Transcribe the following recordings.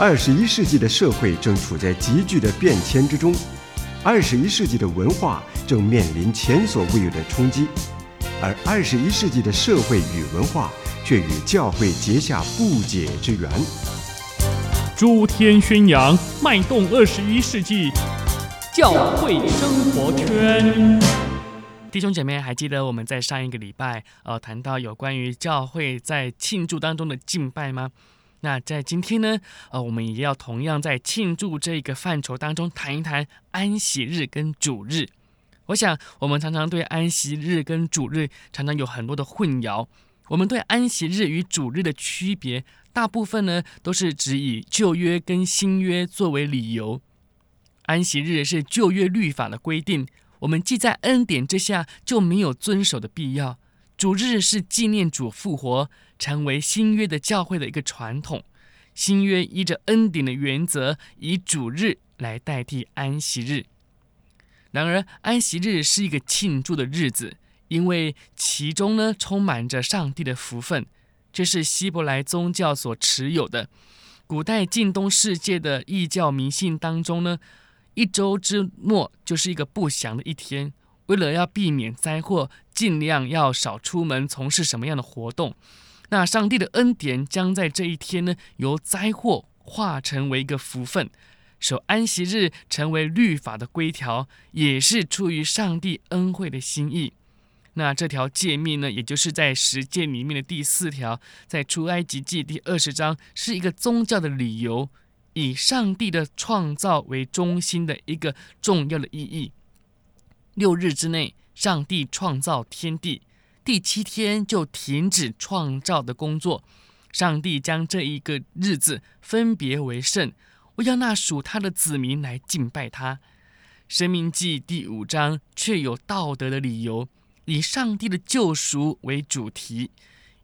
二十一世纪的社会正处在急剧的变迁之中，二十一世纪的文化正面临前所未有的冲击，而二十一世纪的社会与文化却与教会结下不解之缘。诸天宣扬，脉动二十一世纪教会生活圈。弟兄姐妹，还记得我们在上一个礼拜呃谈到有关于教会在庆祝当中的敬拜吗？那在今天呢，呃，我们也要同样在庆祝这个范畴当中谈一谈安息日跟主日。我想，我们常常对安息日跟主日常常有很多的混淆。我们对安息日与主日的区别，大部分呢都是指以旧约跟新约作为理由。安息日是旧约律法的规定，我们既在恩典之下，就没有遵守的必要。主日是纪念主复活，成为新约的教会的一个传统。新约依着恩典的原则，以主日来代替安息日。然而，安息日是一个庆祝的日子，因为其中呢充满着上帝的福分。这是希伯来宗教所持有的。古代近东世界的异教迷信当中呢，一周之末就是一个不祥的一天。为了要避免灾祸，尽量要少出门从事什么样的活动。那上帝的恩典将在这一天呢，由灾祸化成为一个福分。守安息日成为律法的规条，也是出于上帝恩惠的心意。那这条诫命呢，也就是在十诫里面的第四条，在出埃及记第二十章，是一个宗教的理由，以上帝的创造为中心的一个重要的意义。六日之内，上帝创造天地，第七天就停止创造的工作。上帝将这一个日子分别为圣，我要那属他的子民来敬拜他。申命记第五章却有道德的理由，以上帝的救赎为主题。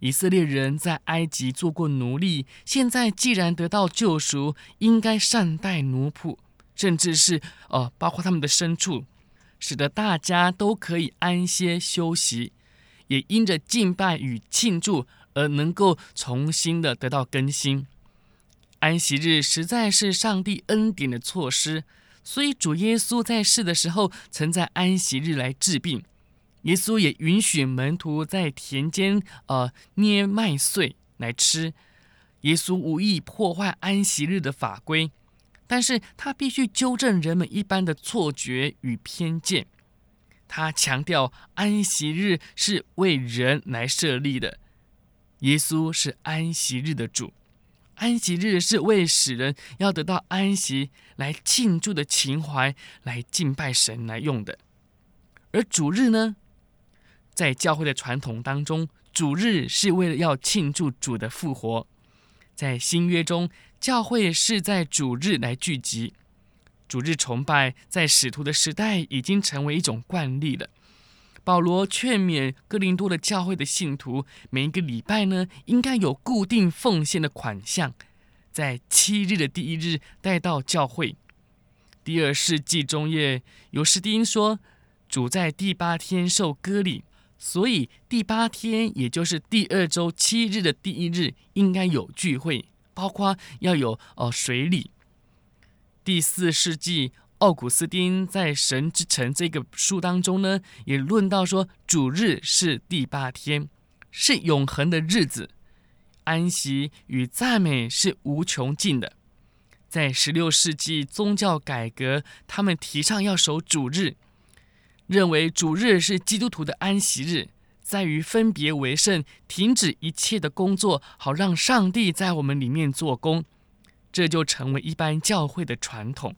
以色列人在埃及做过奴隶，现在既然得到救赎，应该善待奴仆，甚至是呃，包括他们的牲畜。使得大家都可以安歇休息，也因着敬拜与庆祝而能够重新的得到更新。安息日实在是上帝恩典的措施，所以主耶稣在世的时候曾在安息日来治病。耶稣也允许门徒在田间呃捏麦穗来吃。耶稣无意破坏安息日的法规。但是他必须纠正人们一般的错觉与偏见。他强调安息日是为人来设立的，耶稣是安息日的主，安息日是为使人要得到安息来庆祝的情怀来敬拜神来用的。而主日呢，在教会的传统当中，主日是为了要庆祝主的复活。在新约中，教会是在主日来聚集，主日崇拜在使徒的时代已经成为一种惯例了。保罗劝勉哥林多的教会的信徒，每一个礼拜呢，应该有固定奉献的款项，在七日的第一日带到教会。第二世纪中叶，犹斯丁说，主在第八天受割礼。所以第八天，也就是第二周七日的第一日，应该有聚会，包括要有哦水礼。第四世纪，奥古斯丁在《神之城》这个书当中呢，也论到说，主日是第八天，是永恒的日子，安息与赞美是无穷尽的。在十六世纪宗教改革，他们提倡要守主日。认为主日是基督徒的安息日，在于分别为圣，停止一切的工作，好让上帝在我们里面做工，这就成为一般教会的传统。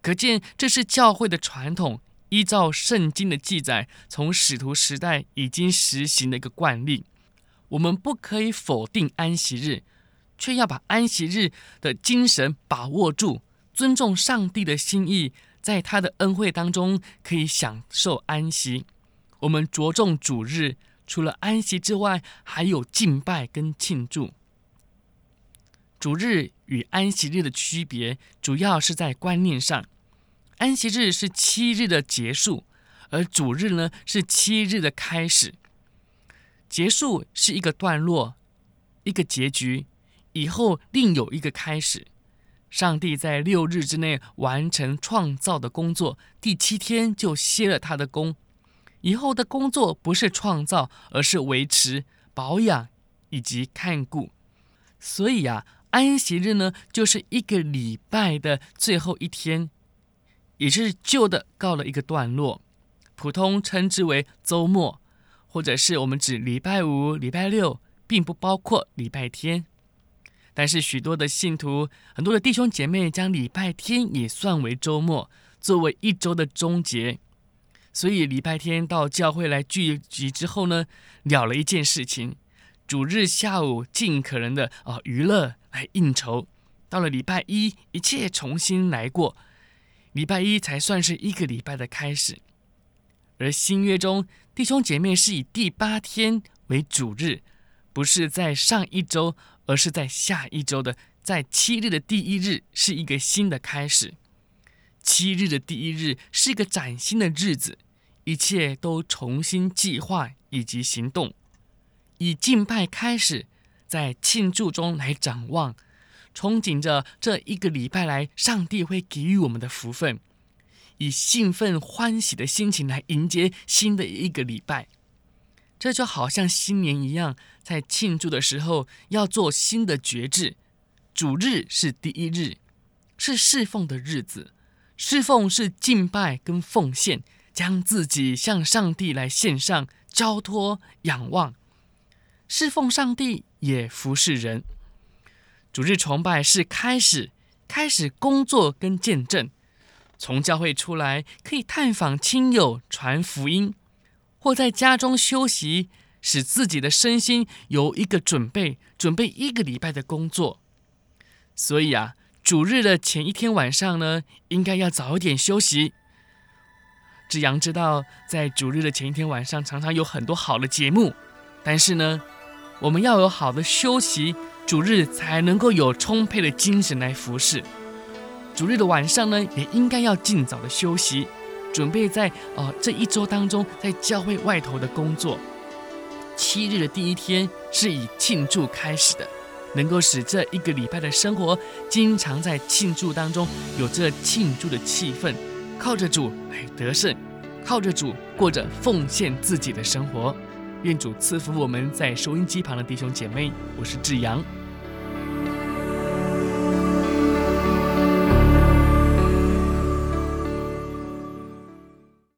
可见这是教会的传统，依照圣经的记载，从使徒时代已经实行的一个惯例。我们不可以否定安息日，却要把安息日的精神把握住，尊重上帝的心意。在他的恩惠当中，可以享受安息。我们着重主日，除了安息之外，还有敬拜跟庆祝。主日与安息日的区别，主要是在观念上。安息日是七日的结束，而主日呢，是七日的开始。结束是一个段落，一个结局，以后另有一个开始。上帝在六日之内完成创造的工作，第七天就歇了他的工。以后的工作不是创造，而是维持、保养以及看顾。所以啊，安息日呢，就是一个礼拜的最后一天，也是旧的告了一个段落，普通称之为周末，或者是我们指礼拜五、礼拜六，并不包括礼拜天。但是许多的信徒，很多的弟兄姐妹将礼拜天也算为周末，作为一周的终结。所以礼拜天到教会来聚集之后呢，了了一件事情：主日下午尽可能的啊娱乐来应酬。到了礼拜一，一切重新来过，礼拜一才算是一个礼拜的开始。而新约中弟兄姐妹是以第八天为主日，不是在上一周。而是在下一周的，在七日的第一日是一个新的开始。七日的第一日是一个崭新的日子，一切都重新计划以及行动。以敬拜开始，在庆祝中来展望，憧憬着这一个礼拜来上帝会给予我们的福分，以兴奋欢喜的心情来迎接新的一个礼拜。这就好像新年一样，在庆祝的时候要做新的决志。主日是第一日，是侍奉的日子。侍奉是敬拜跟奉献，将自己向上帝来献上，交托仰望，侍奉上帝也服侍人。主日崇拜是开始，开始工作跟见证。从教会出来，可以探访亲友，传福音。或在家中休息，使自己的身心有一个准备，准备一个礼拜的工作。所以啊，主日的前一天晚上呢，应该要早一点休息。志扬知道，在主日的前一天晚上，常常有很多好的节目，但是呢，我们要有好的休息，主日才能够有充沛的精神来服侍。主日的晚上呢，也应该要尽早的休息。准备在呃这一周当中，在教会外头的工作。七日的第一天是以庆祝开始的，能够使这一个礼拜的生活经常在庆祝当中有这庆祝的气氛，靠着主来得胜，靠着主过着奉献自己的生活。愿主赐福我们在收音机旁的弟兄姐妹，我是志阳。